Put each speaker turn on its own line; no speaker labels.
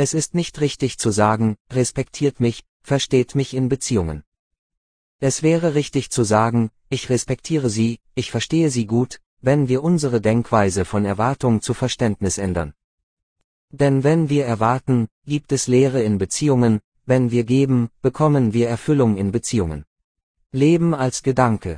Es ist nicht richtig zu sagen, respektiert mich, versteht mich in Beziehungen. Es wäre richtig zu sagen, ich respektiere Sie, ich verstehe Sie gut, wenn wir unsere Denkweise von Erwartung zu Verständnis ändern. Denn wenn wir erwarten, gibt es Leere in Beziehungen, wenn wir geben, bekommen wir Erfüllung in Beziehungen. Leben als Gedanke